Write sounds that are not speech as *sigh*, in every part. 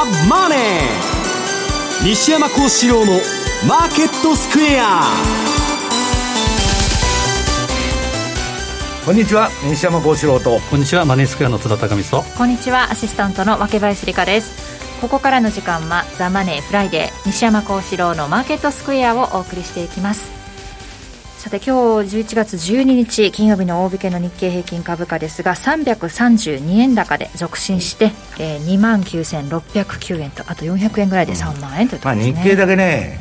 ザ・マネー」西山孝四郎の「マーケットスクエア」こんにちは西山孝四郎と。こんにちはマネースクエアの津田隆光と。こんにちはアシスタントの若林理香です。ここからの時間は「ザ・マネーフライデー西山孝四郎のマーケットスクエアをお送りしていきますさて今日11月12日金曜日の大引けの日経平均株価ですが332円高で続伸して、えー、2万9609円とあと400円ぐらいで3万円というところですね、まあ、日経だけね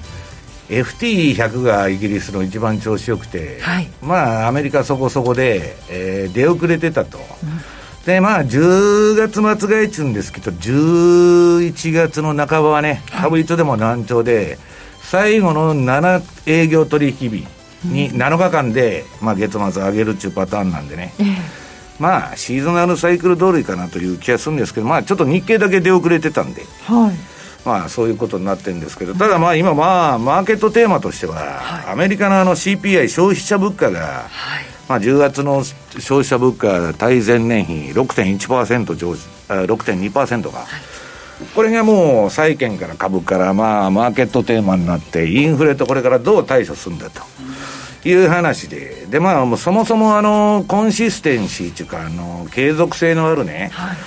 FT100 がイギリスの一番調子よくて、はい、まあアメリカそこそこで、えー、出遅れてたと、うん、でまあ10月末がいちうんですけど11月の半ばはね株糸でも難聴で、最後の7営業取引日に7日間で、まあ、月末上げるっていうパターンなんでね、えー、まあシーズナルサイクル通りかなという気がするんですけどまあちょっと日経だけ出遅れてたんで、はい、まあそういうことになってるんですけどただまあ今まあマーケットテーマとしては、はい、アメリカのあの CPI 消費者物価が、はい。まあ、10月の消費者物価対前年比6.1%上6.2%が、はいこれがもう債券から株からまあマーケットテーマになってインフレとこれからどう対処するんだと。いう話で。でまあそもそもあのコンシステンシーというかあの継続性のあるね、はい。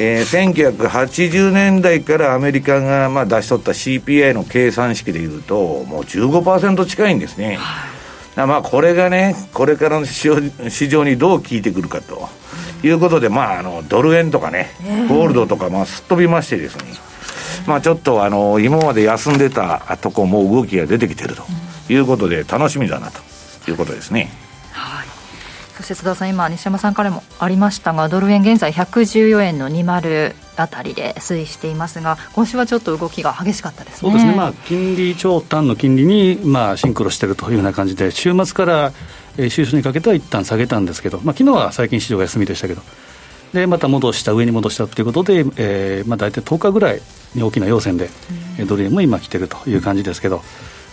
えー、1980年代からアメリカがまあ出し取った CPI の計算式でいうともう15%近いんですね、はい、まあこれがねこれからの市場にどう効いてくるかということで、まあ、あのドル円とかね、ゴールドとか、まあ、すっ飛びましてですね、まあ、ちょっとあの今まで休んでたとこも動きが出てきてるということで、楽しみだなということですね。はい。そして津田さん、今、西山さんからもありましたが、ドル円、現在114円の20あたりで推移していますが、今週はちょっと動きが激しかったです、ね、そうですね、まあ、金利長短の金利に、まあ、シンクロしているというような感じで、週末からえ収支にかけては一旦下げたんですけど、まあ昨日は最近市場が休みでしたけど、でまた戻した、上に戻したということで、えーまあ、大体10日ぐらいに大きな要線で、うん、ドル円も今来てるという感じですけど。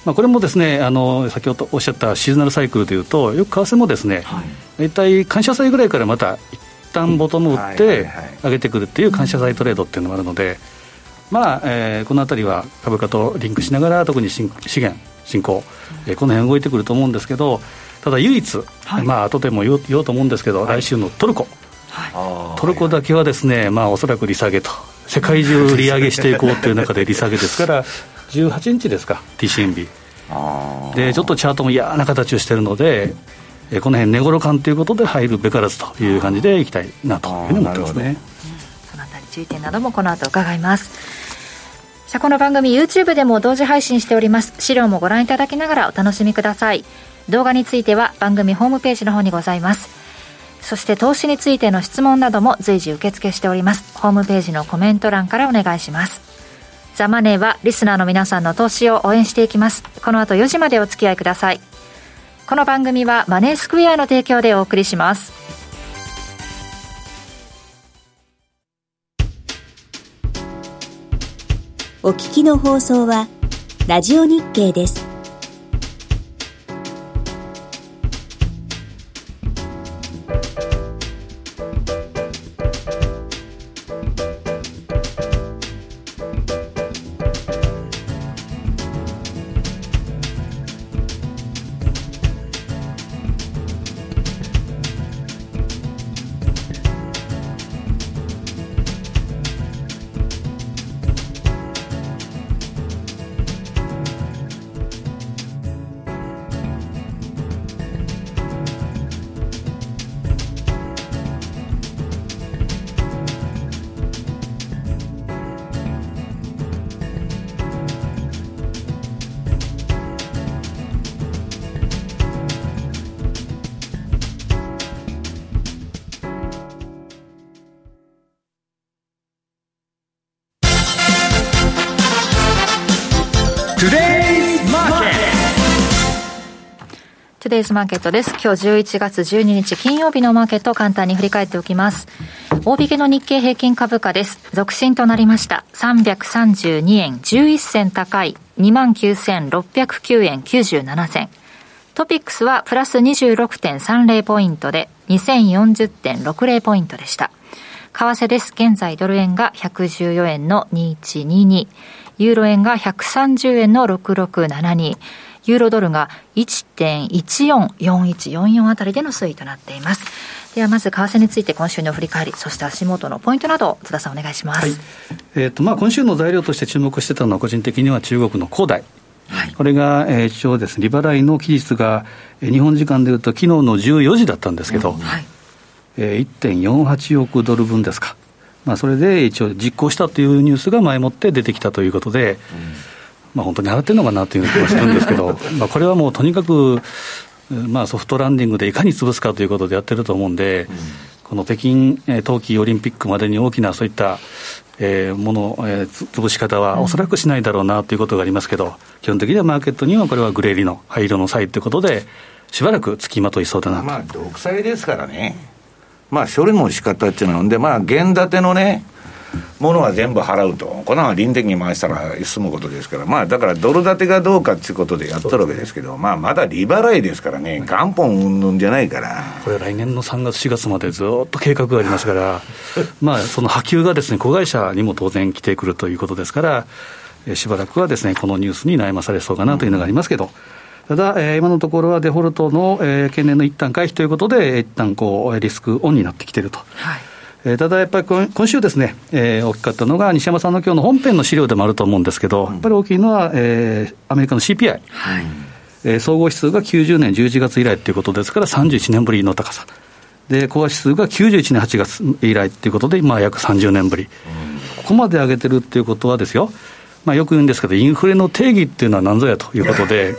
まあ、これもですねあの先ほどおっしゃったシーズナルサイクルというと、よく為替もですね、はい、大体感謝祭ぐらいからまた一旦ボトムを打って上げてくるっていう感謝祭トレードっていうのもあるので、まあえー、このあたりは株価とリンクしながら、特に資源、新興、えー、この辺動いてくると思うんですけど、ただ唯一、はい、まあ後でも言おう言おうと思うんですけど、はい、来週のトルコ、はい、トルコだけはですね、まあ、おそらく利下げと、世界中利上げしていこうという中で利下げです。*laughs* から、18日ですか、TCMB。でちょっとチャートも嫌な形をしているので、えこの辺寝頃感ということで入るべからずという感じでいきたいなというふうに思ってますね。そのあたり注意点などもこの後伺います。さあこの番組 YouTube でも同時配信しております。資料もご覧いただきながらお楽しみください。動画については番組ホームページの方にございます。そして投資についての質問なども随時受付しております。ホームページのコメント欄からお願いします。ザ・マネーはリスナーの皆さんの投資を応援していきます。この後4時までお付き合いくださいこの番組はマネースクエアの提供でお送りします。お聞きの放送はラジオ日経です。トゥデイズマーケットです。今日11月12日金曜日のマーケットを簡単に振り返っておきます。大引けの日経平均株価です。続伸となりました。332円11銭高い29,609円97銭。トピックスはプラス26.30ポイントで2040.60ポイントでした。為替です。現在ドル円が114円の2122。ユーロ円が130円の6672。ユーロドルが1.144144あたりでの推移となっています。ではまず為替について今週の振り返り、そして足元のポイントなど、津田さんお願いします。はい、えっ、ー、とまあ今週の材料として注目してたのは個人的には中国の恒大。はい、これが、えー、一応ですね、利払いの期日が、えー、日本時間でいうと、昨日の14時だったんですけど、うんはい、えー、1.48億ドル分ですか、まあ、それで一応実行したというニュースが前もって出てきたということで、うん、まあ、本当に払ってるのかなという気がするんですけど、*laughs* まあこれはもうとにかく、まあ、ソフトランディングでいかに潰すかということでやってると思うんで、うん、この北京冬季オリンピックまでに大きなそういったえー、もの、えー、潰し方はおそらくしないだろうなということがありますけど、基本的にはマーケットにはこれはグレーリの灰色の際ということで、しばらくつきまといそうだなまあ、独裁ですからね、まあ、処理の仕方っていうのは、で、まあ、現建てのね、ものは全部払うと、こんなのは臨的に回したら済むことですから、まあ、だからドル建てがどうかっていうことでやっとるわけですけど、まあ、まだ利払いですからね、元本うんぬんじゃないから。これ、来年の3月、4月までずっと計画がありますから、まあ、その波及がですね、子会社にも当然来てくるということですから、しばらくはですね、このニュースに悩まされそうかなというのがありますけど、ただ、えー、今のところはデフォルトの、えー、懸念の一旦回避ということで、一旦こうリスクオンになってきていると。はいえただやっぱり今週ですね、えー、大きかったのが、西山さんの今日の本編の資料でもあると思うんですけど、やっぱり大きいのは、えー、アメリカの CPI、はい。えー、総合指数が90年11月以来ということですから、31年ぶりの高さ。で、コア指数が91年8月以来ということで、今、約30年ぶり、ここまで上げてるっていうことはですよ、まあ、よく言うんですけど、インフレの定義っていうのは何ぞやということで、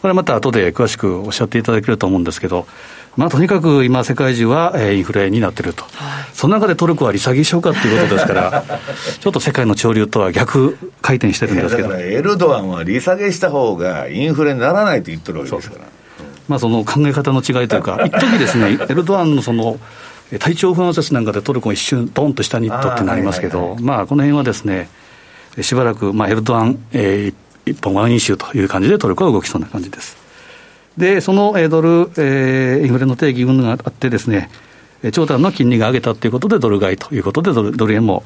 これまた後で詳しくおっしゃっていただけると思うんですけど、まあ、とにかく今、世界中は、えインフレになってると、はい、その中でトルコは利下げしようかということですから、*laughs* ちょっと世界の潮流とは逆回転してるんですけど。エルドアンは利下げした方がインフレにならないと言ってるわけですから。まあ、その考え方の違いというか、*laughs* 一時ですね、エルドアンのその体調不安説なんかでトルコ一瞬、ドンと下に行ったってなりますけど、まあ、この辺はですね、しばらく、まあ、エルドアン、えー、一本ワンインシューという感じでトルコは動きそうな感じです。で、そのドル、えー、インフレの定義があってですね、長短の金利が上げたということで、ドル買いということでドル、ドル円も、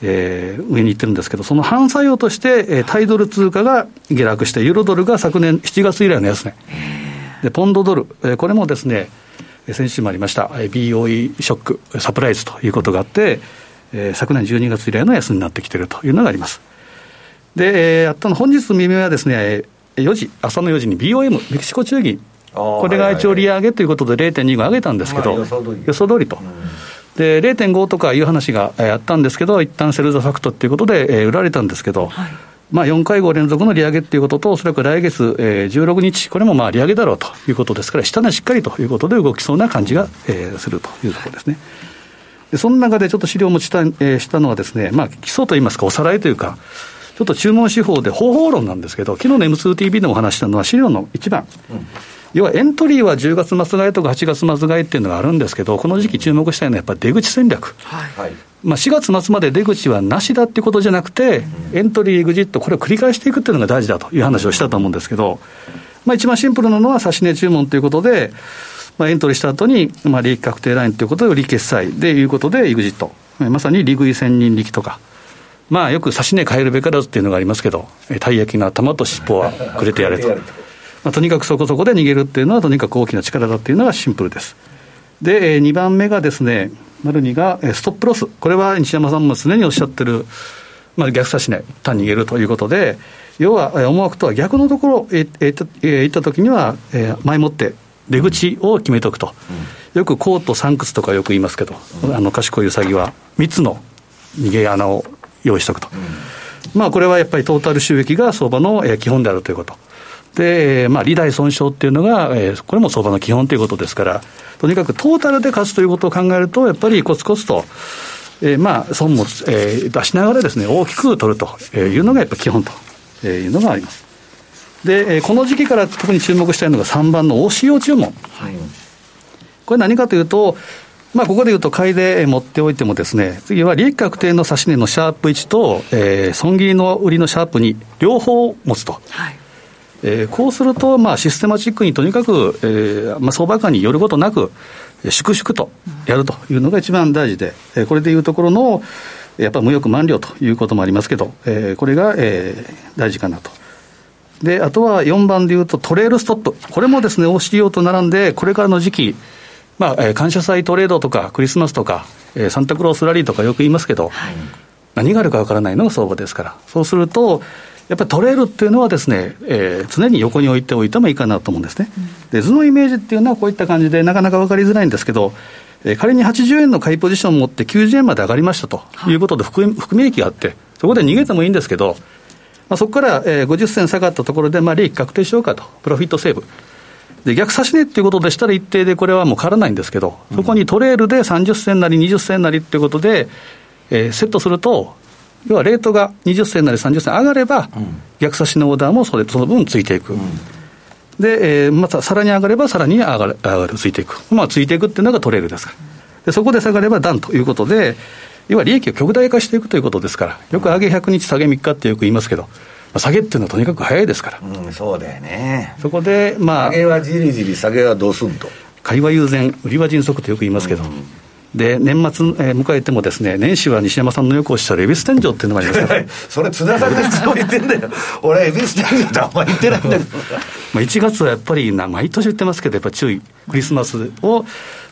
えー、上に行ってるんですけど、その反作用として、えー、対ドル通貨が下落して、ユーロドルが昨年7月以来の安値、でポンドドル、えー、これもですね、先週もありました、BOE ショック、サプライズということがあって、えー、昨年12月以来の安になってきているというのがあります。で、えー、あったの本日未明はですね、4時、朝の4時に BOM、メキシコ中銀、これが一応利上げということで0.25上げたんですけど、予想通り。と。で、0.5とかいう話があったんですけど、一旦セルザファクトっていうことで、えー、売られたんですけど、はい、まあ、4回合連続の利上げっていうことと、おそらく来月、えー、16日、これもまあ利上げだろうということですから、下値しっかりということで動きそうな感じが、えー、するというところですね。でその中でちょっと資料を持ちた、えー、したのはですね、まあ、基礎といいますか、おさらいというか、ちょっと注文手法で方法論なんですけど、昨日の M2TV でも話したのは資料の1番。うん。要はエントリーは10月末買いとか8月末買いっていうのがあるんですけど、この時期注目したいのはやっぱり出口戦略。はい。まあ、4月末まで出口はなしだっていうことじゃなくて、エントリー、エグジット、これを繰り返していくっていうのが大事だという話をしたと思うんですけど、まあ、一番シンプルなのは、指値注文ということで、まあ、エントリーした後に、まあ、利益確定ラインということで、売り決済でいうことで、エグジット、まさに利食い千人力とか、まあ、よく指値変えるべからずっていうのがありますけど、たい焼きの頭と尻尾はくれてやれと。まあ、とにかくそこそこで逃げるっていうのは、とにかく大きな力だっていうのがシンプルです。で、2番目がですね、丸2がストップロス。これは西山さんも常におっしゃってる、まあ、逆差し値、一旦逃げるということで、要は思惑とは逆のところへ行ったときには、前もって出口を決めておくと。よくコート3屈とかよく言いますけど、あの賢いウサギは3つの逃げ穴を用意しておくと。まあ、これはやっぱりトータル収益が相場の基本であるということ。で、まあ、利大損傷っていうのが、えー、これも相場の基本ということですから、とにかくトータルで勝つということを考えると、やっぱりコツコツと、えー、まあ、損も、えー、出しながらですね、大きく取るというのがやっぱ基本というのがあります。で、この時期から特に注目したいのが3番の OCO 注文。はい、これ何かというと、まあ、ここでいうと、買いで持っておいてもですね、次は利益確定の指値のシャープ1と、えー、損切りの売りのシャープ2、両方持つと。はいえー、こうすると、まあ、システマチックにとにかく、えーまあ、相場感によることなく、粛々とやるというのが一番大事で、えー、これでいうところの、やっぱり無欲満了ということもありますけど、えー、これが、えー、大事かなと。で、あとは4番でいうとトレールストップ。これもですね、OCO と並んで、これからの時期、まあ、えー、感謝祭トレードとか、クリスマスとか、えー、サンタクロースラリーとかよく言いますけど、はい、何があるかわからないのが相場ですから。そうすると、やっぱりトレールっていうのはですね、えー、常に横に置いておいてもいいかなと思うんですね。うん、で、図のイメージっていうのはこういった感じで、なかなか分かりづらいんですけど、えー、仮に80円の買いポジションを持って90円まで上がりましたということで含、含み益があって、そこで逃げてもいいんですけど、まあ、そこから、えー、50銭下がったところで、まあ、利益確定しようかと、プロフィットセーブ。で逆差し値っていうことでしたら、一定でこれはもう変わらないんですけど、そこにトレールで30銭なり20銭なりっていうことで、えー、セットすると、要はレートが20銭なり30銭上がれば、逆差しのオーダーもそれその分ついていく。で、えー、またさらに上がればさらに上がる、上がる、ついていく。まあ、ついていくっていうのがトレールですから。で、そこで下がればダンということで、要は利益を極大化していくということですから、よく上げ100日、下げ3日ってよく言いますけど、下げっていうのはとにかく早いですから、うん、そうだよね。そこでまあ上げはじりじり下げはどうすんと。買いは優先売りは迅速とよく言いますけど、うん、で年末、えー、迎えてもですね年始は西山さんのよくおっしゃる恵比寿天井っていうのもありますから。*laughs* それ津田さんがいつも言ってんだよ。*laughs* 俺恵比寿天井ってあんま言ってないんだけど。*laughs* まあ1月はやっぱりな毎年言ってますけどやっぱ注意クリスマスを、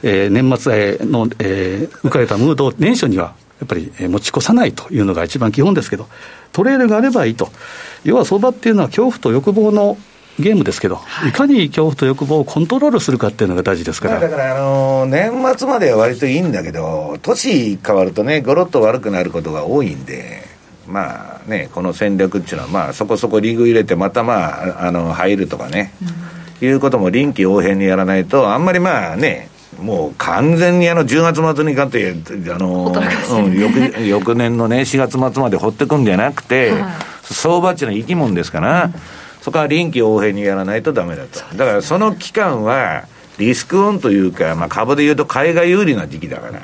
えー、年末の、えー、迎えたムードを年初にはやっぱり持ち越さないというのが一番基本ですけどトレールがあればいいと要は相場っていうのは恐怖と欲望のゲームですけど、はい、いかに恐怖と欲望をコントロールするかっていうのが大事ですから。だから、あのー、年末までは割といいんだけど、年変わるとね、ごろっと悪くなることが多いんで、まあね、この戦略っていうのは、まあそこそこリーグ入れて、またまあ、あの、入るとかね、うん、いうことも臨機応変にやらないと、あんまりまあね、もう完全にあの10月末にかって、あの、うん、翌翌年のね、4月末まで放ってくんじゃなくて、はい相場っていうのは生き物ですから、うん、そこは臨機応変にやらないとだめだと。だからその期間は、リスクオンというか、まあ、株でいうと買いが有利な時期だから、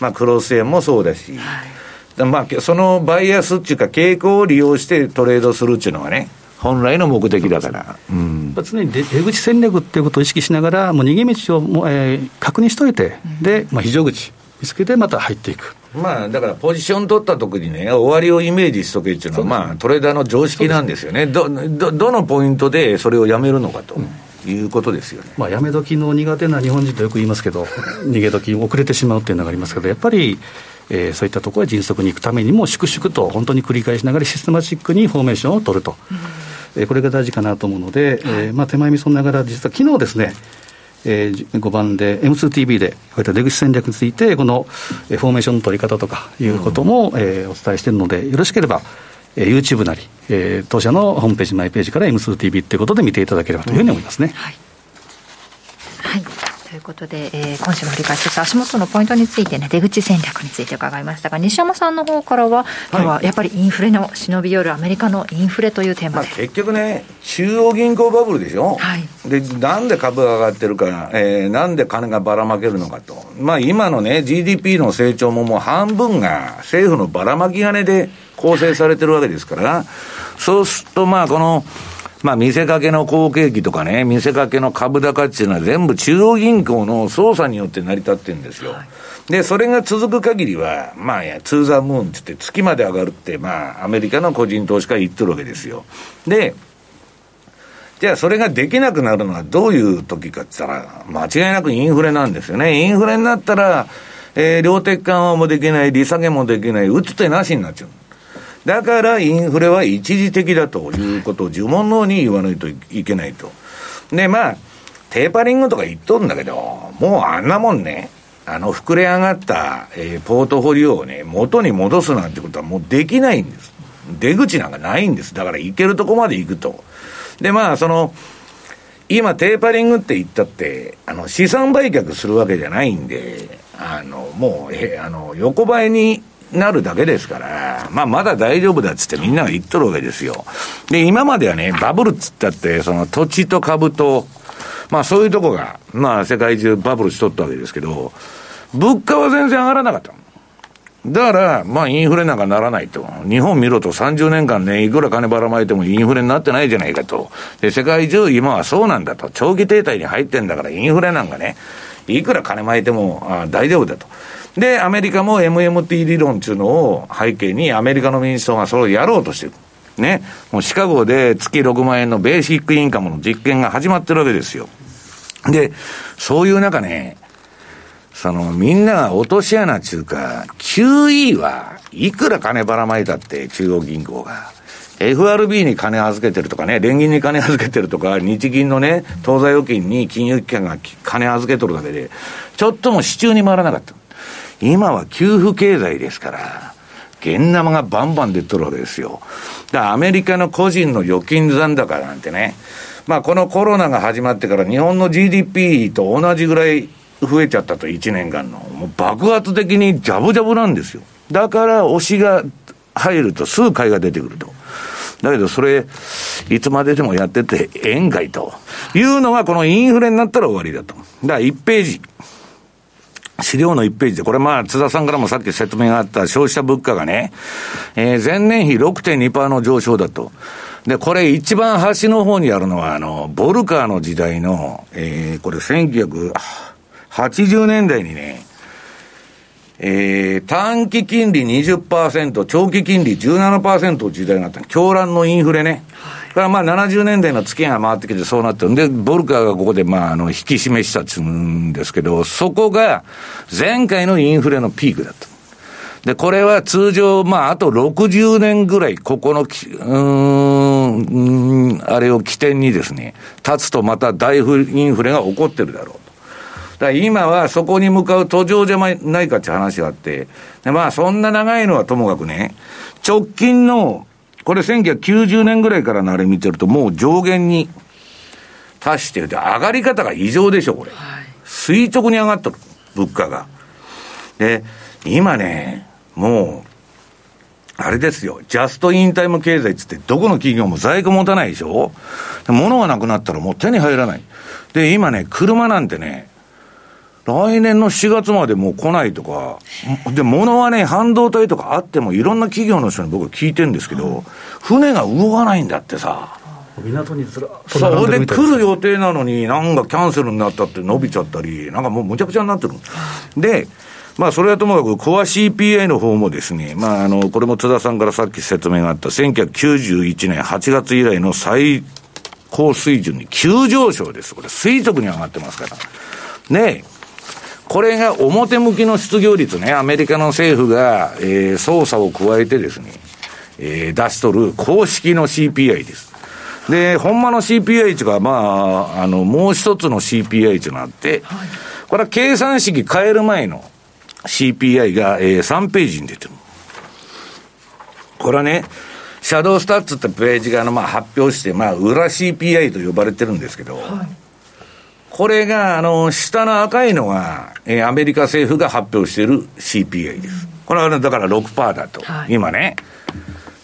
まあ、クロス円もそうだし、はい、まあ、そのバイアスっていうか、傾向を利用してトレードするっていうのがね、本来の目的だから。うん、常に出口戦略っていうことを意識しながら、もう逃げ道をも、えー、確認しといて、で、まあ、非常口見つけて、また入っていく。まあ、だからポジション取った時にね、終わりをイメージしとけっていうのは、まあ、トレーダーの常識なんですよね。ど、ど、どのポイントでそれをやめるのかと。いうことですよね、まあ、やめ時の苦手な日本人とよく言いますけど、逃げ時遅れてしまうっていうのがありますけど、やっぱり、えー、そういったところへ迅速に行くためにも、粛々と本当に繰り返しながらシステマチックにフォーメーションを取ると、うん、えー、これが大事かなと思うので、えーまあ、手前味噌ながら、実は昨日ですね、えー、5番で M2TV でこういった出口戦略についてこのフォーメーションの取り方とかいうことも、う、え、お伝えしているのでよろしければ、えー、YouTube なり、えー、当社のホームページマイページから M2TV ということで見ていただければというふうに思いますね。うん、はいということで、えー、今週の振り返り、そして足元のポイントについてね、出口戦略について伺いましたが、西山さんの方からは、今日はやっぱりインフレの忍び寄るアメリカのインフレというテーマで、まあ、結局ね、中央銀行バブルでしょ、はい、でなんで株が上がってるか、えー、なんで金がばらまけるのかと、まあ、今のね、GDP の成長ももう半分が政府のばらまき金で構成されてるわけですから、そうすると、まあ、この、まあ、見せかけの好景気とかね、見せかけの株高っていうのは全部中央銀行の操作によって成り立ってるんですよ。で、それが続く限りは、まあ、ツーザムーンって言って月まで上がるって、まあ、アメリカの個人投資家言ってるわけですよ。で、じゃあそれができなくなるのはどういう時かって言ったら、間違いなくインフレなんですよね。インフレになったら、えー、量的緩和もできない、利下げもできない、打つ手なしになっちゃう。だからインフレは一時的だということを呪文のように言わないといけないと。で、まあ、テーパリングとか言っとるんだけど、もうあんなもんね、あの、膨れ上がった、えー、ポートフォリオをね、元に戻すなんてことはもうできないんです。出口なんかないんです。だから行けるとこまで行くと。で、まあ、その、今、テーパリングって言ったって、あの、資産売却するわけじゃないんで、あの、もう、え、あの、横ばいになるだけですから、まあ、まだ大丈夫だっつってみんなが言っとるわけですよ。で、今まではね、バブルっつったって、その土地と株と、まあそういうとこが、まあ世界中バブルしとったわけですけど、物価は全然上がらなかった。だから、まあ、インフレなんかならないと。日本見ろと30年間ね、いくら金ばらまいてもインフレになってないじゃないかと。で、世界中今はそうなんだと。長期停滞に入ってんだから、インフレなんかね、いくら金まいてもあ大丈夫だと。で、アメリカも MMT 理論っていうのを背景に、アメリカの民主党がそれをやろうとしてる。ね。もうシカゴで月6万円のベーシックインカムの実験が始まってるわけですよ。で、そういう中ね、その、みんなが落とし穴っていうか、QE はいくら金ばらまいたって中央銀行が。FRB に金預けてるとかね、連銀に金預けてるとか、日銀のね、当座預金に金融機関が金預けとるだけで、ちょっとも支柱に回らなかった。今は給付経済ですから、現生がバンバン出とるわけですよ。だからアメリカの個人の預金残高なんてね、まあこのコロナが始まってから日本の GDP と同じぐらい増えちゃったと、1年間の。もう爆発的にジャブジャブなんですよ。だから、押しが入ると、すぐ買いが出てくると。だけど、それ、いつまででもやってて、円買いというのが、このインフレになったら終わりだと。だから、1ページ。資料の1ページで、これまあ、津田さんからもさっき説明があった消費者物価がね、えー、前年比6.2%の上昇だと。で、これ一番端の方にあるのは、あの、ボルカーの時代の、えー、これ1980年代にね、えー、短期金利20%、長期金利17%の時代があった狂乱のインフレね。だからまあ70年代の月が回ってきてそうなってるんで、ボルカーがここでまああの引き示したっつうんですけど、そこが前回のインフレのピークだった。で、これは通常、まあ、あと60年ぐらい、ここのき、うーん、あれを起点にですね、立つとまた大インフレが起こってるだろう。今はそこに向かう途上じゃないかって話があって、でまあそんな長いのはともかくね、直近の、これ1990年ぐらいからのあれ見てるともう上限に達してるで、上がり方が異常でしょ、これ。はい、垂直に上がった物価が。で、今ね、もう、あれですよ、ジャストインタイム経済っつって、どこの企業も在庫持たないでしょ物がなくなったらもう手に入らない。で、今ね、車なんてね、来年の4月までもう来ないとか、で、物はね、半導体とかあっても、いろんな企業の人に僕は聞いてるんですけど、船が動かないんだってさ。港にずらそれで来る予定なのに、なんかキャンセルになったって伸びちゃったり、なんかもうむちゃくちゃになってる。で、まあ、それはともかく、コア CPI の方もですね、まあ、あの、これも津田さんからさっき説明があった、1991年8月以来の最高水準に急上昇です。これ、垂直に上がってますから。ねこれが表向きの失業率ね、アメリカの政府が、えー、操作を加えてですね、えー、出しとる公式の CPI です。で、ほんまの CPI 値が、まあ、あの、もう一つの CPI 値があって、これは計算式変える前の CPI が、えー、3ページに出てる。これはね、シャドウスタッツってページが、まあ、発表して、まあ、裏 CPI と呼ばれてるんですけど、はいこれが、あの、下の赤いのが、えー、アメリカ政府が発表している CPI です。これは、だから6%だと、はい、今ね。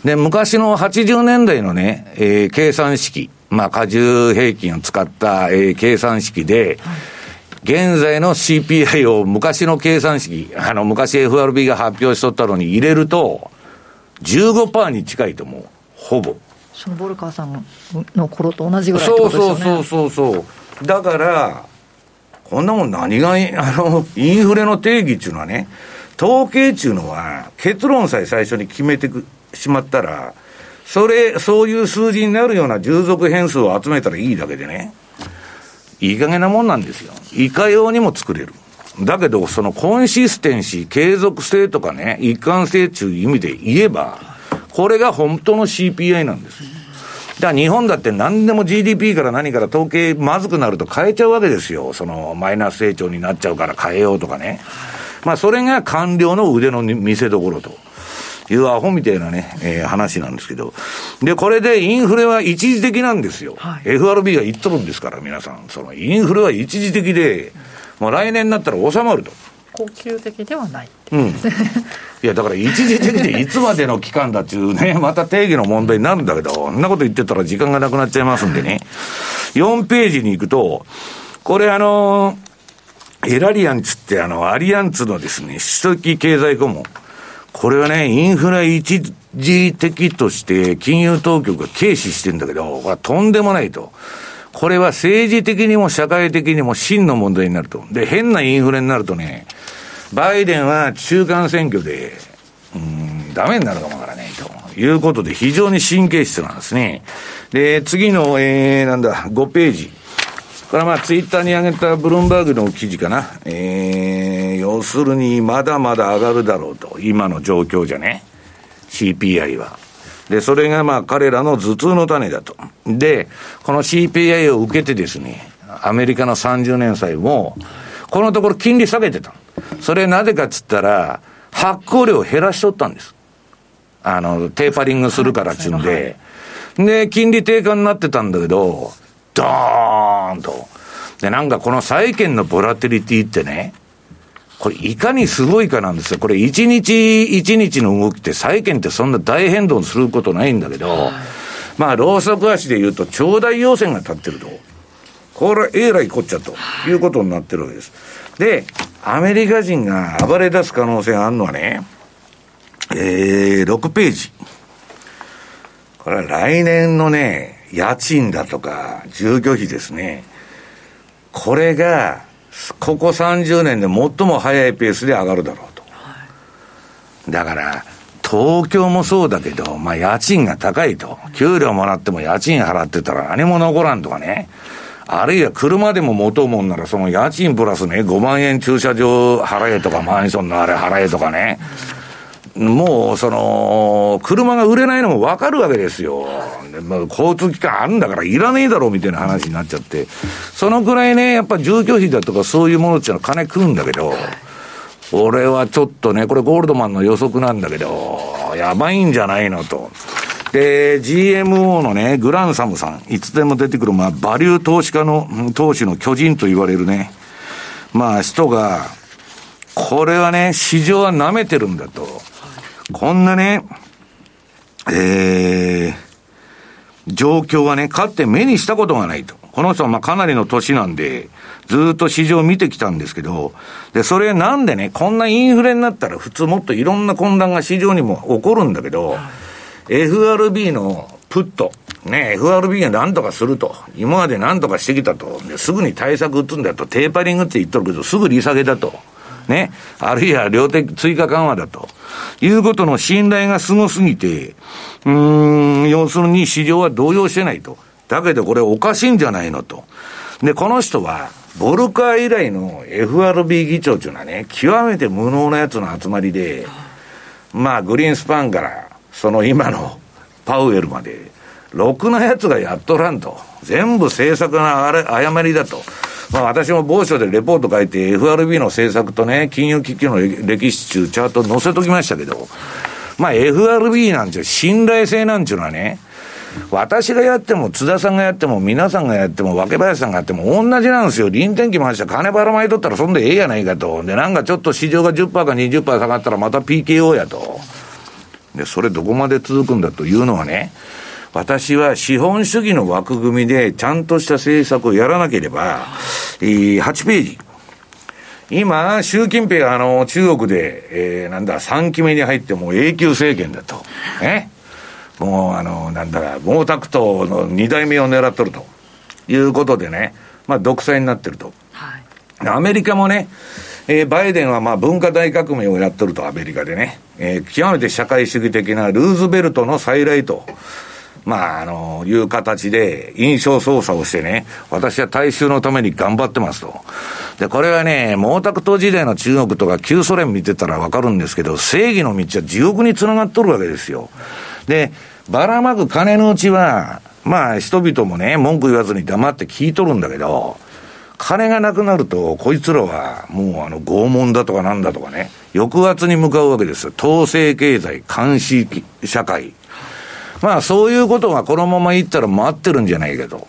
で、昔の80年代のね、えー、計算式、まあ、荷重平均を使った、えー、計算式で、はい現在の CPI を昔の計算式、あの、昔 FRB が発表しとったのに入れると、15%に近いと思う。ほぼ。そのボルカーさんの頃と同じぐらいってことですよね。そうそうそうそう。だから、こんなもん何が、*laughs* あの、インフレの定義っていうのはね、統計っていうのは、結論さえ最初に決めてしまったら、それ、そういう数字になるような従属変数を集めたらいいだけでね、いい加減なもんなんですよ。いかようにも作れる。だけど、そのコンシステンシー、継続性とかね、一貫性っていう意味で言えば、これが本当の CPI なんです。だから日本だって何でも GDP から何から統計まずくなると変えちゃうわけですよ。そのマイナス成長になっちゃうから変えようとかね。まあそれが官僚の腕の見せ所と。いうアホみたいなね、えー、話なんですけど。で、これでインフレは一時的なんですよ。はい、FRB が言っとるんですから、皆さん。そのインフレは一時的で、もう来年になったら収まると。恒久的ではない。うん。いや、だから一時的でいつまでの期間だっていうね、*laughs* また定義の問題になるんだけど、そんなこと言ってたら時間がなくなっちゃいますんでね。4ページに行くと、これあの、エラリアンツってあの、アリアンツのですね、首都経済顧問。これはね、インフラ一時的として金融当局が軽視してんだけど、これはとんでもないと。これは政治的にも社会的にも真の問題になると。で、変なインフレになるとね、バイデンは中間選挙で、うん、ダメになるかもわからないということで、非常に神経質なんですね。で、次の、えー、なんだ、5ページ。これはまあ、ツイッターに上げたブルームバーグの記事かな。えー、要するに、まだまだ上がるだろうと。今の状況じゃね。CPI は。で、それがまあ、彼らの頭痛の種だと。で、この CPI を受けてですね、アメリカの30年債も、このところ金利下げてた。それなぜかっつったら、発行量を減らしとったんです。あの、テーパリングするからっちゅうんで。で、金利低下になってたんだけど、ドーンと。で、なんかこの債券のボラティリティってね、これいかにすごいかなんですよ。これ一日一日の動きって債券ってそんな大変動することないんだけど、まあ、ローソク足で言うと、長大要線が立ってると。これはえらいこっちゃということになってるわけです。で、アメリカ人が暴れ出す可能性があるのはね、えー、6ページ。これは来年のね、家賃だとか、住居費ですね。これが、ここ30年で最も早いペースで上がるだろうと。だから、東京もそうだけど、まあ家賃が高いと。給料もらっても家賃払ってたら何も残らんとかね。あるいは車でも持とうもんなら、その家賃プラスね、5万円駐車場払えとか、マンションのあれ払えとかね。もう、その、車が売れないのもわかるわけですよ。まあ、交通機関あるんだからいらねえだろうみたいな話になっちゃって。そのくらいね、やっぱ住居費だとかそういうものっていうのは金食うんだけど、俺はちょっとね、これゴールドマンの予測なんだけど、やばいんじゃないのと。で、GMO のね、グランサムさん、いつでも出てくる、まあ、バリュー投資家の、投資の巨人と言われるね、まあ、人が、これはね、市場は舐めてるんだと。こんなね、えー、状況はね、かって目にしたことがないと。この人はまあかなりの年なんで、ずっと市場を見てきたんですけど、で、それなんでね、こんなインフレになったら普通もっといろんな混乱が市場にも起こるんだけど、FRB のプット、ね、FRB が何とかすると、今まで何とかしてきたと、すぐに対策打つんだと、テーパリングって言っとるけど、すぐ利下げだと。ね、あるいは量的追加緩和だと。いうことの信頼がすごすぎて、うん、要するに市場は動揺してないと。だけどこれおかしいんじゃないのと。で、この人は、ボルカー以来の FRB 議長っていうのはね、極めて無能なやつの集まりで、まあ、グリーンスパンから、その今のパウエルまで、ろくなやつがやっとらんと。全部政策の誤りだと。まあ私も某所でレポート書いて FRB の政策とね、金融危機の歴史中チャート載せときましたけど、まあ FRB なんていう信頼性なんていうのはね、私がやっても、津田さんがやっても、皆さんがやっても、若林さんがやっても、同じなんですよ。臨転機回して金ばらまいとったらそんでええやないかと。で、なんかちょっと市場が10%か20%下がったらまた PKO やと。で、それどこまで続くんだというのはね、私は資本主義の枠組みでちゃんとした政策をやらなければ、えー、8ページ。今、習近平あの、中国で、えー、なんだ、3期目に入ってもう永久政権だと。ね。もう、あの、なんだか、毛沢東の2代目を狙っとると。いうことでね、まあ、独裁になってると。はい、アメリカもね、えー、バイデンはまあ文化大革命をやっとると、アメリカでね。えー、極めて社会主義的なルーズベルトの再来と。まあ、あの、いう形で印象操作をしてね、私は大衆のために頑張ってますと。で、これはね、毛沢東時代の中国とか旧ソ連見てたらわかるんですけど、正義の道は地獄につながっとるわけですよ。で、ばらまく金のうちは、まあ、人々もね、文句言わずに黙って聞いとるんだけど、金がなくなると、こいつらは、もうあの、拷問だとかなんだとかね、抑圧に向かうわけですよ。統制経済、監視社会。まあそういうことがこのままいったら待ってるんじゃないかと。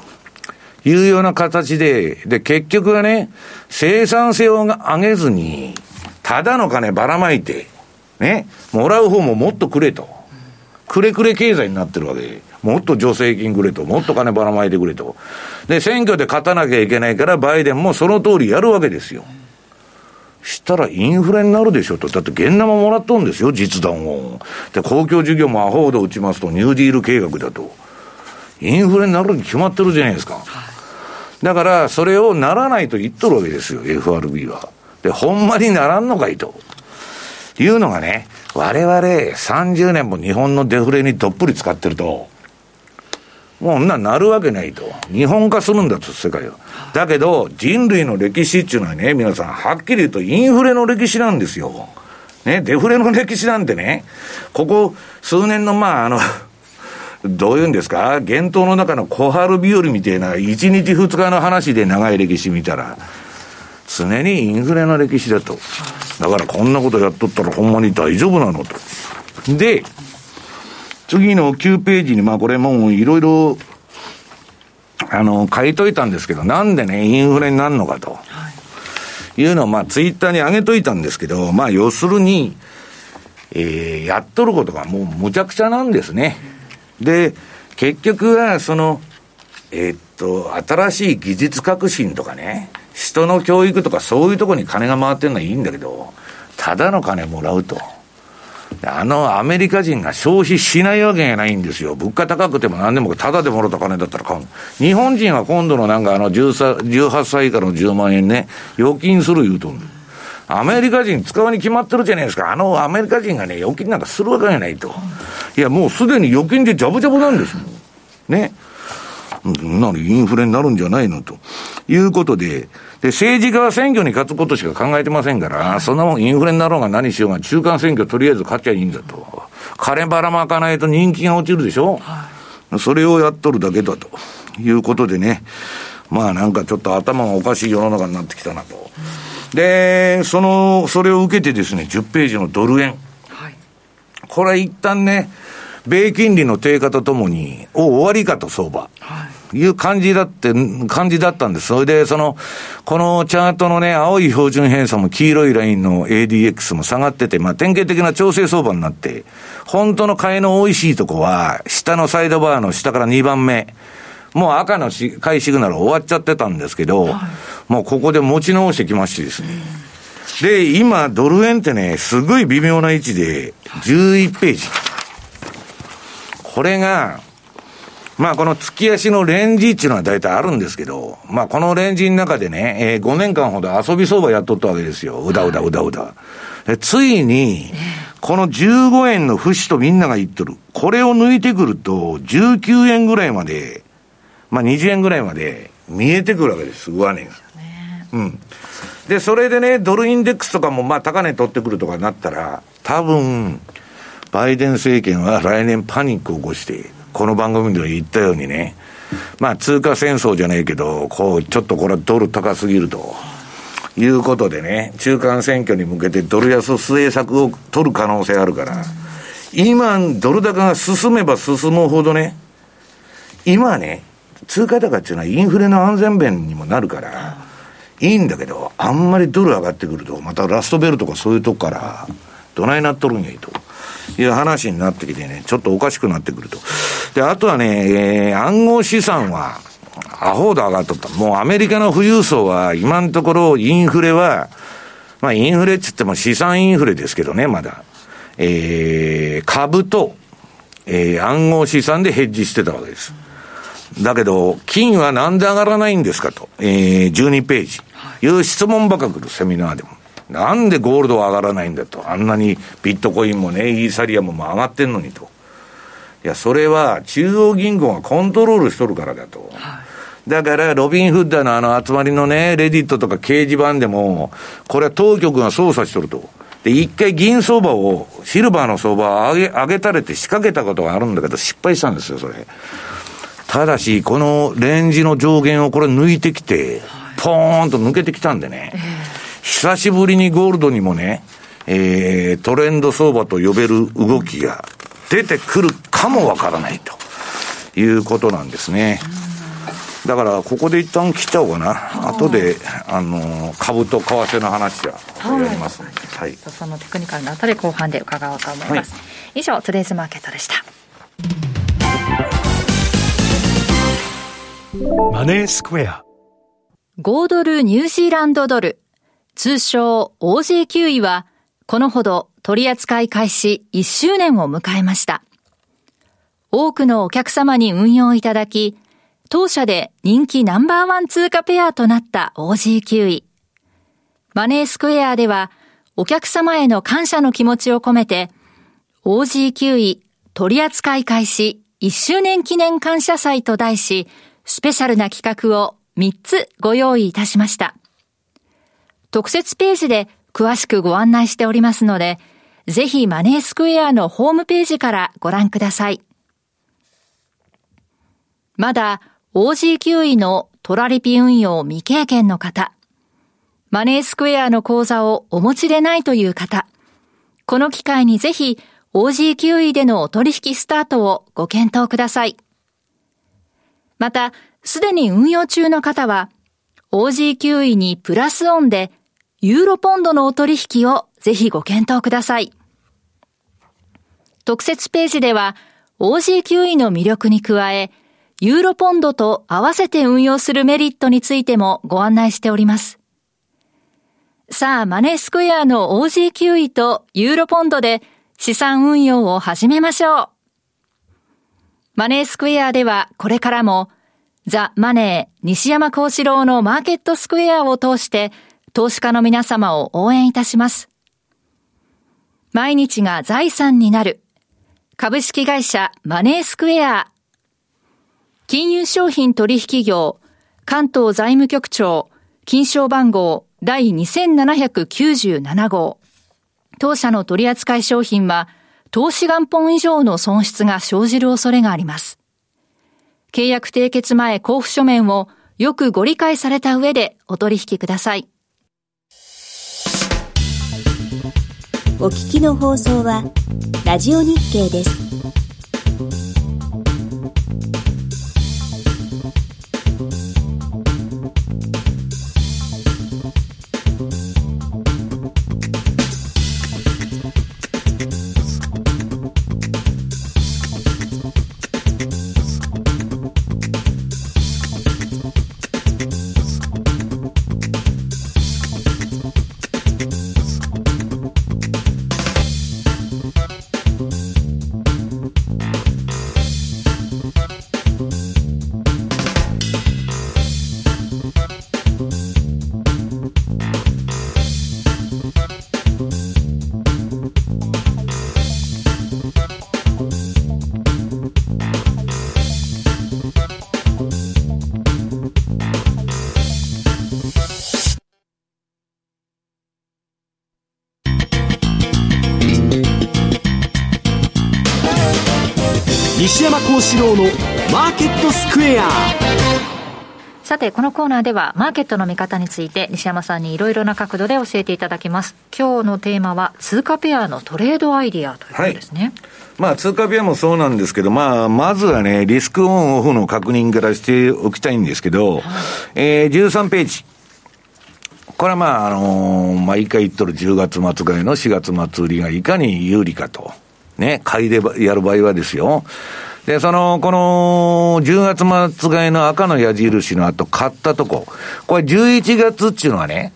いうような形で、で、結局はね、生産性を上げずに、ただの金ばらまいて、ね、もらう方ももっとくれと。くれくれ経済になってるわけで。もっと助成金くれと。もっと金ばらまいてくれと。で、選挙で勝たなきゃいけないから、バイデンもその通りやるわけですよ。したらインフレになるでしょと。だって現生もらっとんですよ、実弾を。で、公共事業もアホほど打ちますと、ニューディール計画だと。インフレになるに決まってるじゃないですか。だから、それをならないと言っとるわけですよ、FRB は。で、ほんまにならんのかいと。いうのがね、我々30年も日本のデフレにどっぷり使ってると、もうな、なるわけないと。日本化するんだと、世界は。だけど、人類の歴史っていうのはね、皆さん、はっきり言うとインフレの歴史なんですよ。ね、デフレの歴史なんてね、ここ数年の、まあ、あの、*laughs* どういうんですか、幻冬の中の小春日和みたいな、1日2日の話で長い歴史見たら、常にインフレの歴史だと。だからこんなことやっとったらほんまに大丈夫なのと。で、次の9ページに、まあこれもういろいろ、あの、書いといたんですけど、なんでね、インフレになるのかと。いうのを、まあツイッターに上げといたんですけど、まあ要するに、えー、やっとることがもうむちゃくちゃなんですね。で、結局は、その、えー、っと、新しい技術革新とかね、人の教育とかそういうところに金が回ってるのはいいんだけど、ただの金もらうと。あのアメリカ人が消費しないわけがないんですよ。物価高くても何でもただでもらった金だったら買う。日本人は今度のなんかあの18歳以下の10万円ね、預金する言うとアメリカ人使うに決まってるじゃないですか。あのアメリカ人がね、預金なんかするわけがないと。いや、もうすでに預金でジャブジャブなんですもん。ね。なのインフレになるんじゃないのということで、で、政治家は選挙に勝つことしか考えてませんから、そんなもんインフレになろうが何しようが、中間選挙とりあえず勝っちゃいいんだと。金ばらまかないと人気が落ちるでしょ、はい、それをやっとるだけだということでね、まあなんかちょっと頭がおかしい世の中になってきたなと。うん、で、その、それを受けてですね、10ページのドル円。はい、これ一旦ね、米金利の低下とともに、お、終わりかと相場。はいいう感じだって、感じだったんです。それで、その、このチャートのね、青い標準偏差も黄色いラインの ADX も下がってて、まあ、典型的な調整相場になって、本当の買いの美味しいとこは、下のサイドバーの下から2番目。もう赤の買いシグナル終わっちゃってたんですけど、はい、もうここで持ち直してきましてですね。で、今、ドル円ってね、すごい微妙な位置で、11ページ。これが、まあこの月足のレンジっていうのは大体あるんですけど、まあこのレンジの中でね、えー、5年間ほど遊び相場やっとったわけですよ。うだうだうだうだ。ついに、この15円の節とみんなが言っとる。これを抜いてくると、19円ぐらいまで、まあ20円ぐらいまで見えてくるわけです、上値が。うん。で、それでね、ドルインデックスとかもまあ高値取ってくるとかなったら、多分、バイデン政権は来年パニックを起こして、この番組で言ったようにね、まあ通貨戦争じゃないけど、こう、ちょっとこれはドル高すぎると。いうことでね、中間選挙に向けてドル安政策を取る可能性あるから、今、ドル高が進めば進むほどね、今ね、通貨高っていうのはインフレの安全弁にもなるから、いいんだけど、あんまりドル上がってくると、またラストベルとかそういうとこから、どないなっとるんやいと。いう話になってきてね、ちょっとおかしくなってくると。で、あとはね、えー、暗号資産は、アホード上がっとった。もうアメリカの富裕層は、今のところインフレは、まあインフレって言っても資産インフレですけどね、まだ。えー、株と、えー、暗号資産でヘッジしてたわけです。だけど、金はなんで上がらないんですかと、えー、12ページ。いう質問ばか来る、セミナーでも。なんでゴールドは上がらないんだと。あんなにビットコインもね、イーサリアムも上がってんのにと。いや、それは中央銀行がコントロールしとるからだと。はい、だから、ロビンフッダーのあの集まりのね、レディットとか掲示板でも、これは当局が操作しとると。で、一回銀相場を、シルバーの相場を上げ、上げたれて仕掛けたことがあるんだけど、失敗したんですよ、それ。ただし、このレンジの上限をこれ抜いてきて、ポーンと抜けてきたんでね。久しぶりにゴールドにもね、えー、トレンド相場と呼べる動きが出てくるかもわからないということなんですね。だから、ここで一旦切っちゃおうかな。後で、あの、株と為替の話はやりますので。はい。そのテクニカルのあたり後半で伺おうと思います。はい、以上、トゥデイズマーケットでした。マネースクエア。5ドルニュージーランドドル。通称 OG9 位は、このほど取扱い開始1周年を迎えました。多くのお客様に運用いただき、当社で人気ナンバーワン通貨ペアとなった OG9 位。マネースクエアでは、お客様への感謝の気持ちを込めて、OG9 位取扱い開始1周年記念感謝祭と題し、スペシャルな企画を3つご用意いたしました。特設ページで詳しくご案内しておりますので、ぜひマネースクエアのホームページからご覧ください。まだ OG9 位のトラリピ運用未経験の方、マネースクエアの口座をお持ちでないという方、この機会にぜひ OG9 位でのお取引スタートをご検討ください。また、すでに運用中の方は、OG9 位にプラスオンで、ユーロポンドのお取引をぜひご検討ください。特設ページでは、OG9 位の魅力に加え、ユーロポンドと合わせて運用するメリットについてもご案内しております。さあ、マネースクエアの OG9 位とユーロポンドで資産運用を始めましょう。マネースクエアではこれからもザ・マネー西山幸四郎のマーケットスクエアを通して投資家の皆様を応援いたします。毎日が財産になる株式会社マネースクエア金融商品取引業、関東財務局長、金賞番号第2797号。当社の取扱い商品は、投資元本以上の損失が生じる恐れがあります。契約締結前交付書面をよくご理解された上でお取引ください。お聞きの放送は、ラジオ日経です。幸四郎のマーケットスクエアさて、このコーナーでは、マーケットの見方について、西山さんにいろいろな角度で教えていただきます。今日のテーマは、通貨ペアのトレードアイディアということですね。はい、まあ、通貨ペアもそうなんですけど、まあ、まずはね、リスクオンオフの確認からしておきたいんですけど、はい、えー、13ページ。これはまあ、あのー、毎回言っとる10月末ぐらいの4月末売りがいかに有利かと。ね、買いでやる場合はですよ。で、その、この、10月末買いの赤の矢印の後、買ったとこ。これ11月っていうのはね、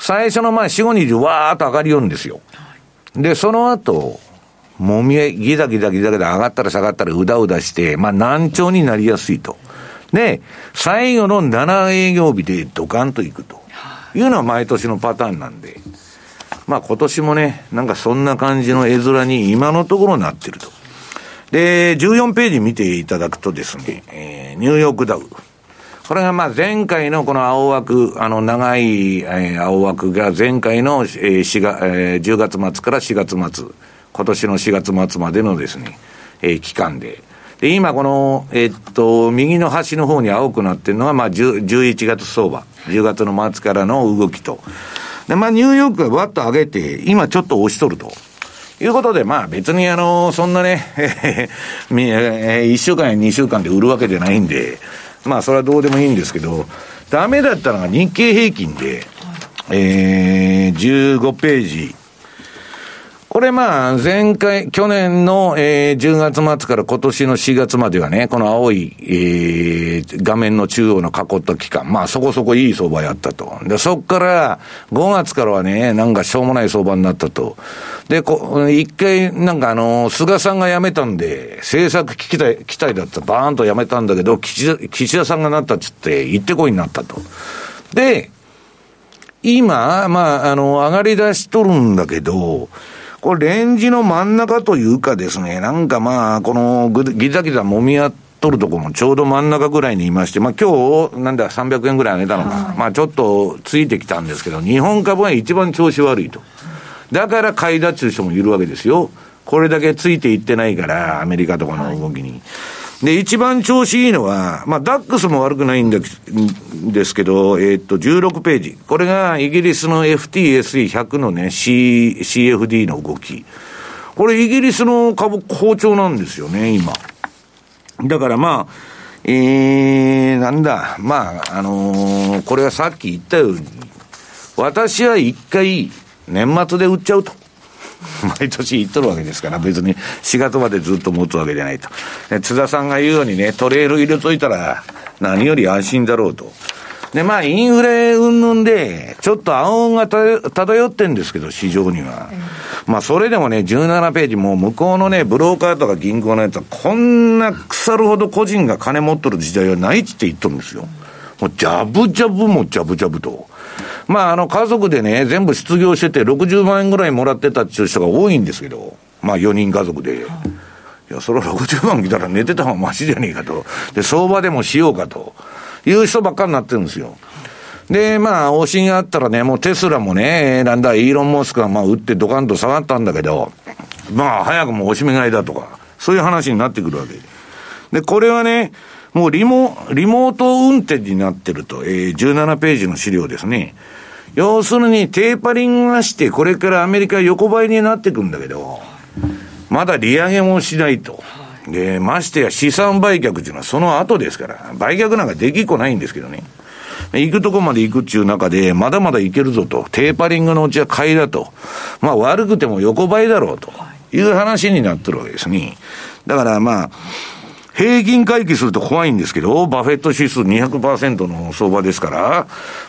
最初のまあ4、5日わーっと上がりよるんですよ。で、その後、もみえ、ギザギザギザギザ上がったら下がったらうだうだして、まあ難聴になりやすいと。で、最後の7営業日でドカンといくと。いうのは毎年のパターンなんで。まあ今年もね、なんかそんな感じの絵面に今のところなってると。で、14ページ見ていただくとですね、えー、ニューヨークダウ。これがまあ前回のこの青枠、あの長い、青枠が前回の、えー4月えー、10月末から4月末、今年の4月末までのですね、えー、期間で。で、今この、え、っと、右の端の方に青くなってるのは、まあ、11月相場。10月の末からの動きと。で、まあ、ニューヨークがわっと上げて、今ちょっと押しとると。いうことで、まあ別にあの、そんなね、*laughs* え1週間や2週間で売るわけじゃないんで、まあそれはどうでもいいんですけど、ダメだったのが日経平均で、えー、15ページ。これまあ、前回、去年の、えー、10月末から今年の4月まではね、この青い、えー、画面の中央の囲った期間、まあそこそこいい相場やったと。で、そっから5月からはね、なんかしょうもない相場になったと。で、こ一回、なんかあの、菅さんが辞めたんで、政策期待、期待だったバーンと辞めたんだけど、岸田岸田さんがなったっつって、行ってこいになったと。で、今、まあ、あの、上がり出しとるんだけど、これレンジの真ん中というかですね、なんかまあ、このギザギザ揉み合っとるとこもちょうど真ん中ぐらいにいまして、まあ今日、なんだ、300円ぐらい上げたのか、はい、まあちょっとついてきたんですけど、日本株は一番調子悪いと。だから買いだっちゅう人もいるわけですよ。これだけついていってないから、アメリカとかの動きに。はいで、一番調子いいのは、まあ、ダックスも悪くないんですけど、えー、っと、16ページ。これがイギリスの FTSE100 のね、C、CFD の動き。これイギリスの株好調なんですよね、今。だからまあ、えー、なんだ、まあ、あのー、これはさっき言ったように、私は一回、年末で売っちゃうと。*laughs* 毎年言っとるわけですから、別に4月までずっと持つわけじゃないと。津田さんが言うようにね、トレール入れといたら、何より安心だろうと。で、まあ、インフレ云々で、ちょっと暗雲が漂ってんですけど、市場には。まあ、それでもね、17ページ、もう向こうのね、ブローカーとか銀行のやつは、こんな腐るほど個人が金持っとる時代はないって言っとるんですよ。もう、ジャブジャブもジャブジャブと。まあ、あの、家族でね、全部失業してて、60万円ぐらいもらってたっていう人が多いんですけど、まあ、4人家族で。いや、それは60万来たら寝てた方がマシじゃねえかと。で、相場でもしようかと。いう人ばっかりになってるんですよ。で、まあ、押しがあったらね、もうテスラもね、なんだ、イーロン・モスクがまあ、売ってドカンと下がったんだけど、まあ、早くも押し目買いだとか、そういう話になってくるわけ。で、これはね、もうリモ、リモート運転になってると、えー、17ページの資料ですね。要するにテーパリングがして、これからアメリカ横ばいになっていくんだけど、まだ利上げもしないと。で、ましてや資産売却っていうのはその後ですから、売却なんかできっこないんですけどね。行くとこまで行くっていう中で、まだまだ行けるぞと。テーパリングのうちは買いだと。まあ悪くても横ばいだろうという話になってるわけですね。だからまあ、平均回帰すると怖いんですけど、バフェット指数200%の相場ですから、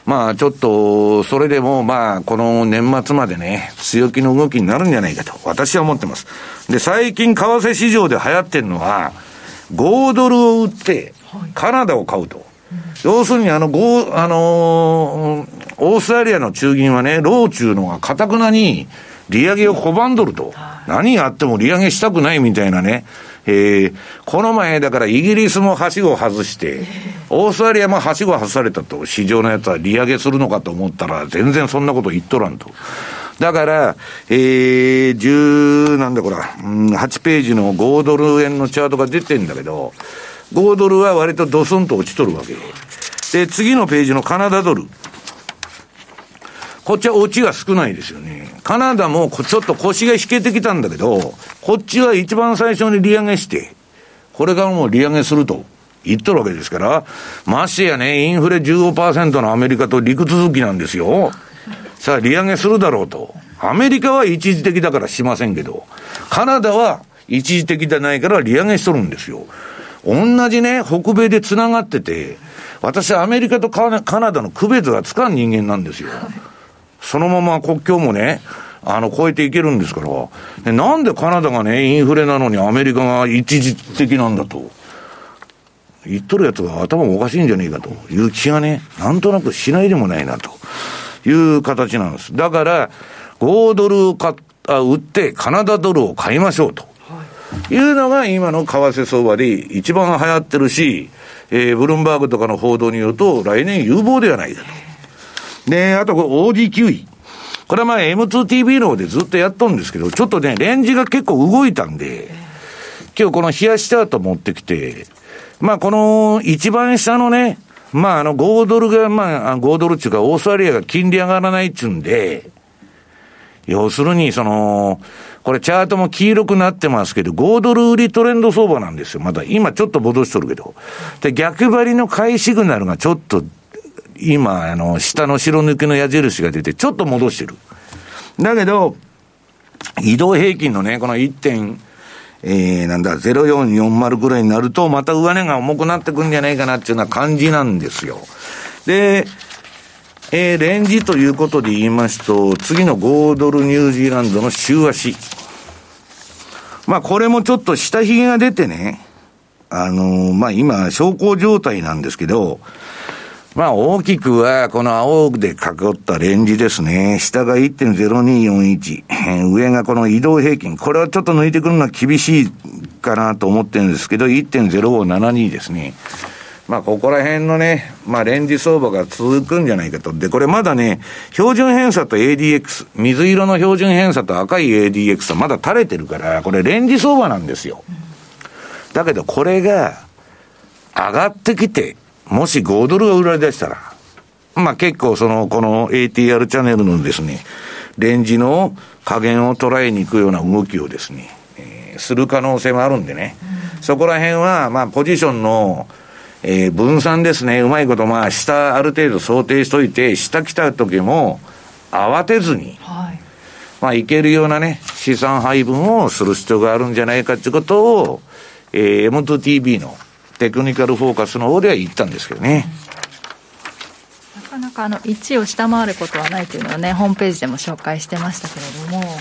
まあちょっと、それでもまあこの年末までね、強気の動きになるんじゃないかと、私は思ってます。で、最近為替市場で流行ってるのは、5ドルを売って、カナダを買うと。要するにあの、あのー、オーストラリアの中銀はね、ローチューのがかたくなに利上げを拒んどると。何やっても利上げしたくないみたいなね、えー、この前、だからイギリスもはしご外して、オーストラリアもはしご外されたと、市場のやつは利上げするのかと思ったら、全然そんなこと言っとらんと。だから、えー、10、なんだこれ、うん、8ページの5ドル円のチャートが出てんだけど、5ドルは割とドスンと落ちとるわけ。で、次のページのカナダドル。こっちは落ちが少ないですよね。カナダもちょっと腰が引けてきたんだけど、こっちは一番最初に利上げして、これからも利上げすると言っとるわけですから、ましてやね、インフレ15%のアメリカと陸続きなんですよ。さあ、利上げするだろうと。アメリカは一時的だからしませんけど、カナダは一時的じゃないから利上げしとるんですよ。同じね、北米で繋がってて、私はアメリカとカナダの区別がつかん人間なんですよ。そのまま国境もね、あの、超えていけるんですから、なんでカナダがね、インフレなのにアメリカが一時的なんだと。言っとるやつが頭おかしいんじゃねえかという気がね、なんとなくしないでもないなという形なんです。だから、5ドルを買あ売ってカナダドルを買いましょうと。いうのが今の為替相場で一番流行ってるし、えー、ブルームバーグとかの報道によると来年有望ではないかと。で、あと、OD9 位。これはまあ M2TV の方でずっとやっとんですけど、ちょっとね、レンジが結構動いたんで、今日この冷やしチャート持ってきて、まあこの一番下のね、まああの5ドルが、まあ5ドルっていうかオーストラリアが金利上がらないっちゅうんで、要するにその、これチャートも黄色くなってますけど、5ドル売りトレンド相場なんですよ。まだ今ちょっと戻しとるけど。で、逆張りの買いシグナルがちょっと今、あの、下の白抜きの矢印が出て、ちょっと戻してる。だけど、移動平均のね、この1点、えー、なんだ、0440ぐらいになると、また上値が重くなってくんじゃないかなっていうような感じなんですよ。で、えー、レンジということで言いますと、次の5ドルニュージーランドの週足。まあ、これもちょっと下髭が出てね、あのー、まあ、今、小康状態なんですけど、まあ大きくはこの青で囲ったレンジですね。下が1.0241。上がこの移動平均。これはちょっと抜いてくるのは厳しいかなと思ってるんですけど、1.0572ですね。まあ、ここら辺のね、まあ、レンジ相場が続くんじゃないかと。で、これまだね、標準偏差と ADX、水色の標準偏差と赤い ADX はまだ垂れてるから、これレンジ相場なんですよ。だけど、これが上がってきて、もし5ドルが売られ出したら、まあ結構その、この ATR チャンネルのですね、レンジの加減を捉えに行くような動きをですね、えー、する可能性もあるんでね、うん、そこら辺は、まあポジションの、えー、分散ですね、うまいこと、まあ下ある程度想定しといて、下来た時も慌てずに、はい、まあいけるようなね、資産配分をする必要があるんじゃないかということを、えー、M2TV のテクニカルフォーカスの方では言ったんですけどね。なかなかあの1を下回ることはないというのはね、ホームページでも紹介してましたけれども、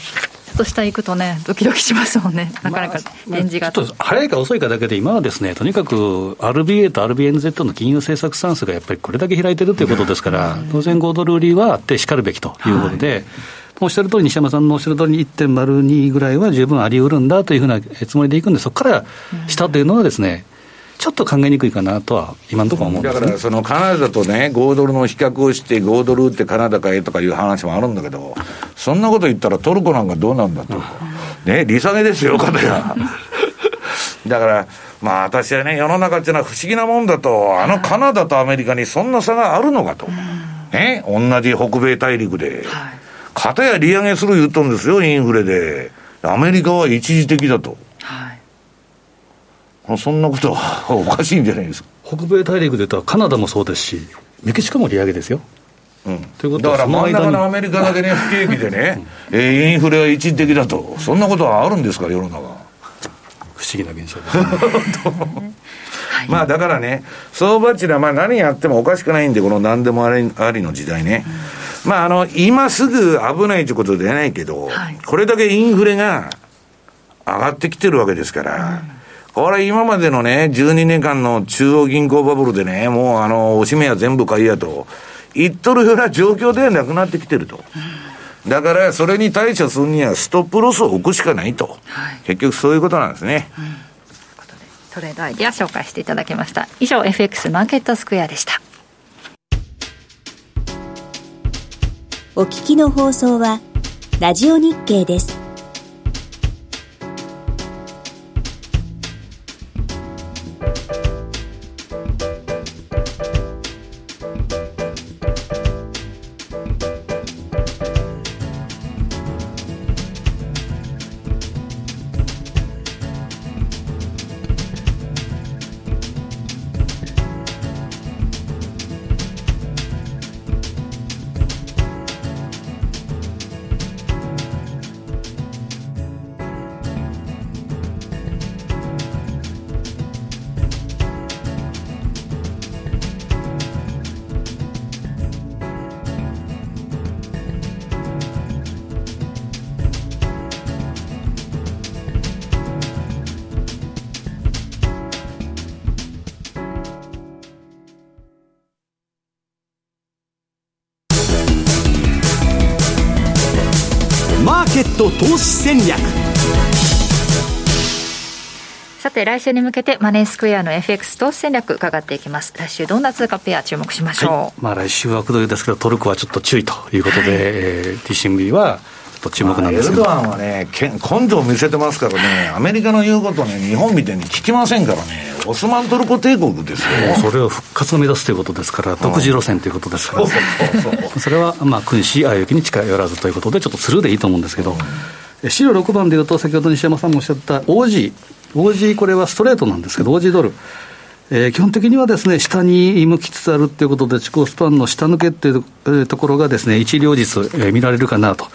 ちょっと下行くとね、ドキドキしますもんね、なかなかレンジが、まあ、ちょっと早いか遅いかだけで、今はですね、とにかく RBA と RBNZ の金融政策スタンスがやっぱりこれだけ開いてるということですから、当然5ドル売りはあってしかるべきということで、はい。おっしゃる通り、西山さんのおっしゃる通りに1.02ぐらいは十分あり得るんだというふうなつもりでいくんで、そこから下というのはですね、ちょっと考えにくいかなとは、今のところ思うんです、ね、だから、そのカナダとね、5ドルの比較をして、5ドルってカナダかえとかいう話もあるんだけど、そんなこと言ったらトルコなんかどうなんだと。ね、利下げですよ、かたや。だから、まあ私はね、世の中っていうのは不思議なもんだと、あのカナダとアメリカにそんな差があるのかと。ね、同じ北米大陸で。かたや利上げする言ったんですよ、インフレで。アメリカは一時的だと。そんなことはおかしいんじゃないですか北米大陸で言ったらカナダもそうですし、メキシコも利上げですよ。うん、ということだから真ん中のアメリカだけね、不景気でね、えインフレは一時的だと、そんなことはあるんですか、世の中。不思議な現象ですね。*laughs* まあだからね、相場っていうのはまあ何やってもおかしくないんで、この何でもありありの時代ね。うん、まああの、今すぐ危ないということではないけど、はい、これだけインフレが上がってきてるわけですから、うんこれ今までのね、12年間の中央銀行バブルでね、もうあの、おしめは全部買いやと、言っとるような状況ではなくなってきてると。だから、それに対処するには、ストップロスを置くしかないと。はい、結局そういうことなんですね。うん、トレードアイディア紹介していただきました。以上、FX マーケットスクエアでした。お聞きの放送は、ラジオ日経です。投資戦略。さて来週に向けてマネースクエアの FX 投資戦略伺っていきます。来週どんな通貨ペア注目しましょう、はい、まあ来週はくどいですけどトルコはちょっと注意ということで、はい、えー、TCMB はと注目なんですけど、まあ、エルドアンはね、根性を見せてますからね、アメリカの言うことね、日本みたいに聞きませんからね、オスマントルコ帝国ですよ。それを復活を目指すということですから、独自路線ということですから、それは、まあ、君子あゆきに近寄らずということで、ちょっとスルーでいいと思うんですけど、うん、資料6番でいうと、先ほど西山さんもおっしゃった OG、OG、これはストレートなんですけど、OG ドル。えー、基本的にはですね、下に向きつつあるということで、地高スパンの下抜けっていうところがですね、一両日、えー、見られるかなと。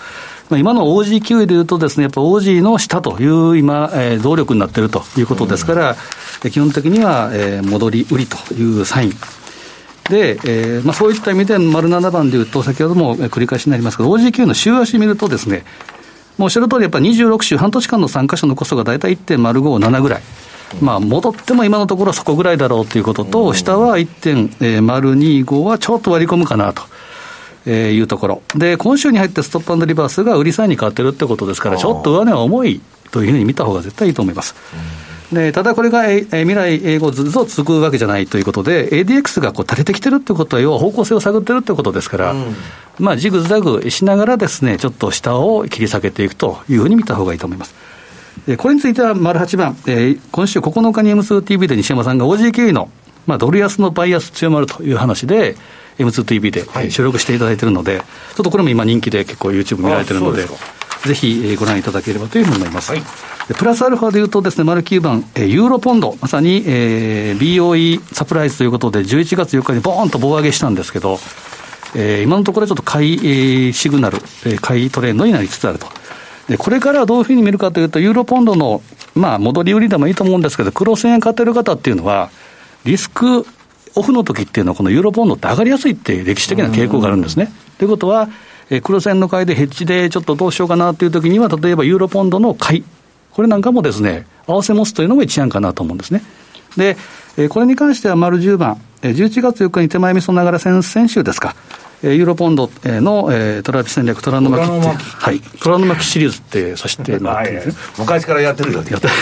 まあ、今の OG キウイでいうとですね、やっぱ OG の下という今、えー、動力になっているということですから、うん、基本的には、えー、戻り売りというサイン。で、えーまあ、そういった意味で、丸7番でいうと、先ほども繰り返しになりますけど、OG9 の週足見るとですね、もうおっしゃる通り、やっぱり26週、半年間の参加者のコストが大体1.057ぐらい。まあ、戻っても今のところそこぐらいだろうということと、下は1.025はちょっと割り込むかなと。えー、いうところ。で、今週に入ってストップリバースが売りサインに変わってるってことですから、ちょっと上値は重いというふうに見た方が絶対いいと思います。でただこれが、え未来英語ずっと続くわけじゃないということで、ADX がこう垂れてきてるってことは、要は方向性を探ってるってことですから、うん、まあ、ジグザグしながらですね、ちょっと下を切り下げていくというふうに見た方がいいと思います。これについては、丸8番、えー、今週9日に M2TV で西山さんが OGK の、まあ、ドル安のバイアス強まるという話で、M2TV で収録していただいているので、はい、ちょっとこれも今人気で結構 YouTube 見られてるので、ぜひご覧いただければというふうに思います。はい、プラスアルファでいうとですね、丸9番、ユーロポンド、まさに、えー、BOE サプライズということで、11月4日にボーンと棒上げしたんですけど、えー、今のところちょっと買い、えー、シグナル、えー、買いトレンドになりつつあると。で、これからどういうふうに見るかというと、ユーロポンドの、まあ、戻り売りでもいいと思うんですけど、黒線買ってる方っていうのは、リスクオフの時っていうのは、このユーロポンドって上がりやすいっていう歴史的な傾向があるんですね。ということは、えー、黒線の買いでヘッジでちょっとどうしようかなっていう時には、例えばユーロポンドの買い、これなんかもですね、合わせ持つというのも一案かなと思うんですね。で、えー、これに関しては丸10番、えー、11月4日に手前味噌ながら先々週ですか、ユーロポンドの、えー、トラビ戦略、虎の巻って、はい、虎の巻シリーズってさせてもらって昔からやってるよ、やってる。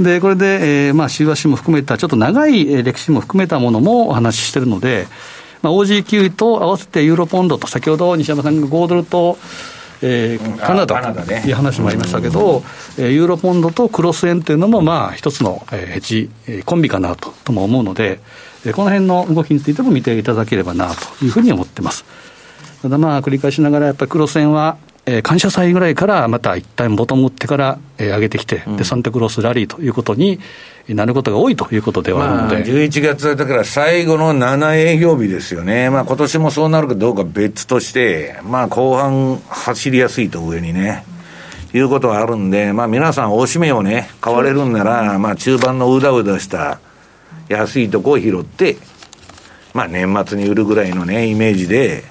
で、これで、えー、まあ、週足も含めた、ちょっと長い歴史も含めたものもお話ししてるので、まあ、OG9 と合わせてユーロポンドと、先ほど西山さんが5ドルと、えー、カナダという話もありましたけど、ね、ユーロポンドとクロス円というのも、まあ、一つのヘッジ、コンビかなととも思うので、この辺の動きについても見ていただければなというふうに思ってます。ただまあ、繰り返しながら、やっぱりクロス円は、えー、感謝祭ぐらいからまた一旦ボトム打ってから、えー、上げてきて、でサンタクロースラリーということになることが多いということではあるので、まあ、11月だから最後の7営業日ですよね、まあ今年もそうなるかどうか別として、まあ後半走りやすいと上にね。いうことがあるんで、まあ皆さん、おしめをね、買われるんなら、まあ中盤のうだうだした安いとこを拾って、まあ年末に売るぐらいのね、イメージで、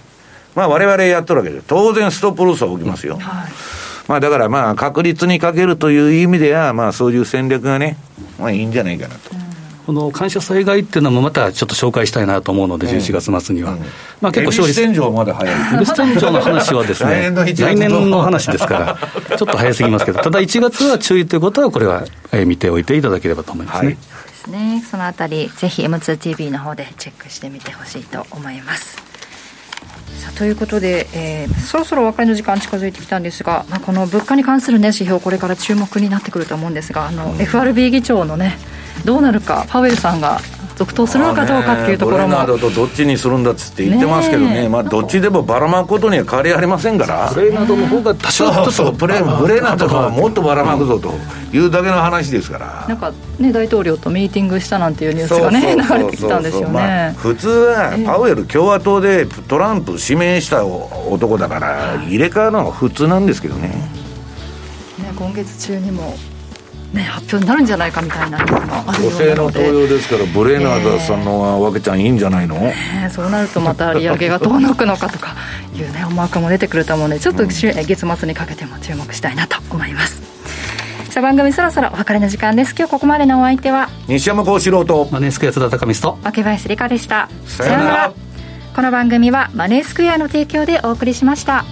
まあ我々やっとるわけで、当然ストップロスは起きますよ。はい、まあだからまあ確率にかけるという意味では、まあそういう戦略がね、まあいいんじゃないかなと。この感謝災害っていうのもまたちょっと紹介したいなと思うので、11月末には。うんうん、まあ結構勝利。天井まで早い。恵比寿天井の話はですね、来年の話ですから、ちょっと早すぎますけど、ただ1月は注意ということは、これは見ておいていただければと思いますね。はいそねそのあたりぜひ M2TV の方でチェックしてみてほしいと思いますさあということで、えー、そろそろお別れの時間近づいてきたんですが、まあ、この物価に関する、ね、指標これから注目になってくると思うんですがあの、FRB 議長のねどうなるかパウエルさんが続投するのかどうかっていうところも、ね、とどっちにするんだっつって言ってますけどね、ね。まあ、どっちでもばらまくことには変わりありませんから。プレーなどの方が多少そうそうプレープレーなどのもっとばらまくぞと。いうだけの話ですから。なんかね大統領とミーティングしたなんていうニュースがね流れてきたんですよね、まあ、普通はパウエル共和党でトランプ指名した男だから入れ替わるのが普通なんですけどね。ね今月中にもね、発表になるんじゃないかみたいな女性の登用ですからブレーナーズさんのわけちゃんいいんじゃないの、えー、そうなるとまた利上げがどうのくのかとかいうね *laughs* 思惑も出てくると思うのでちょっと、うん、月末にかけても注目したいなと思います。さあ番組そろそろお別れの時間です。今日ここまでのお相手は？西山幸四郎と。マネースクエア津田隆美と。若林理香でした。さよなら。この番組はマネースクエアの提供でお送りしました。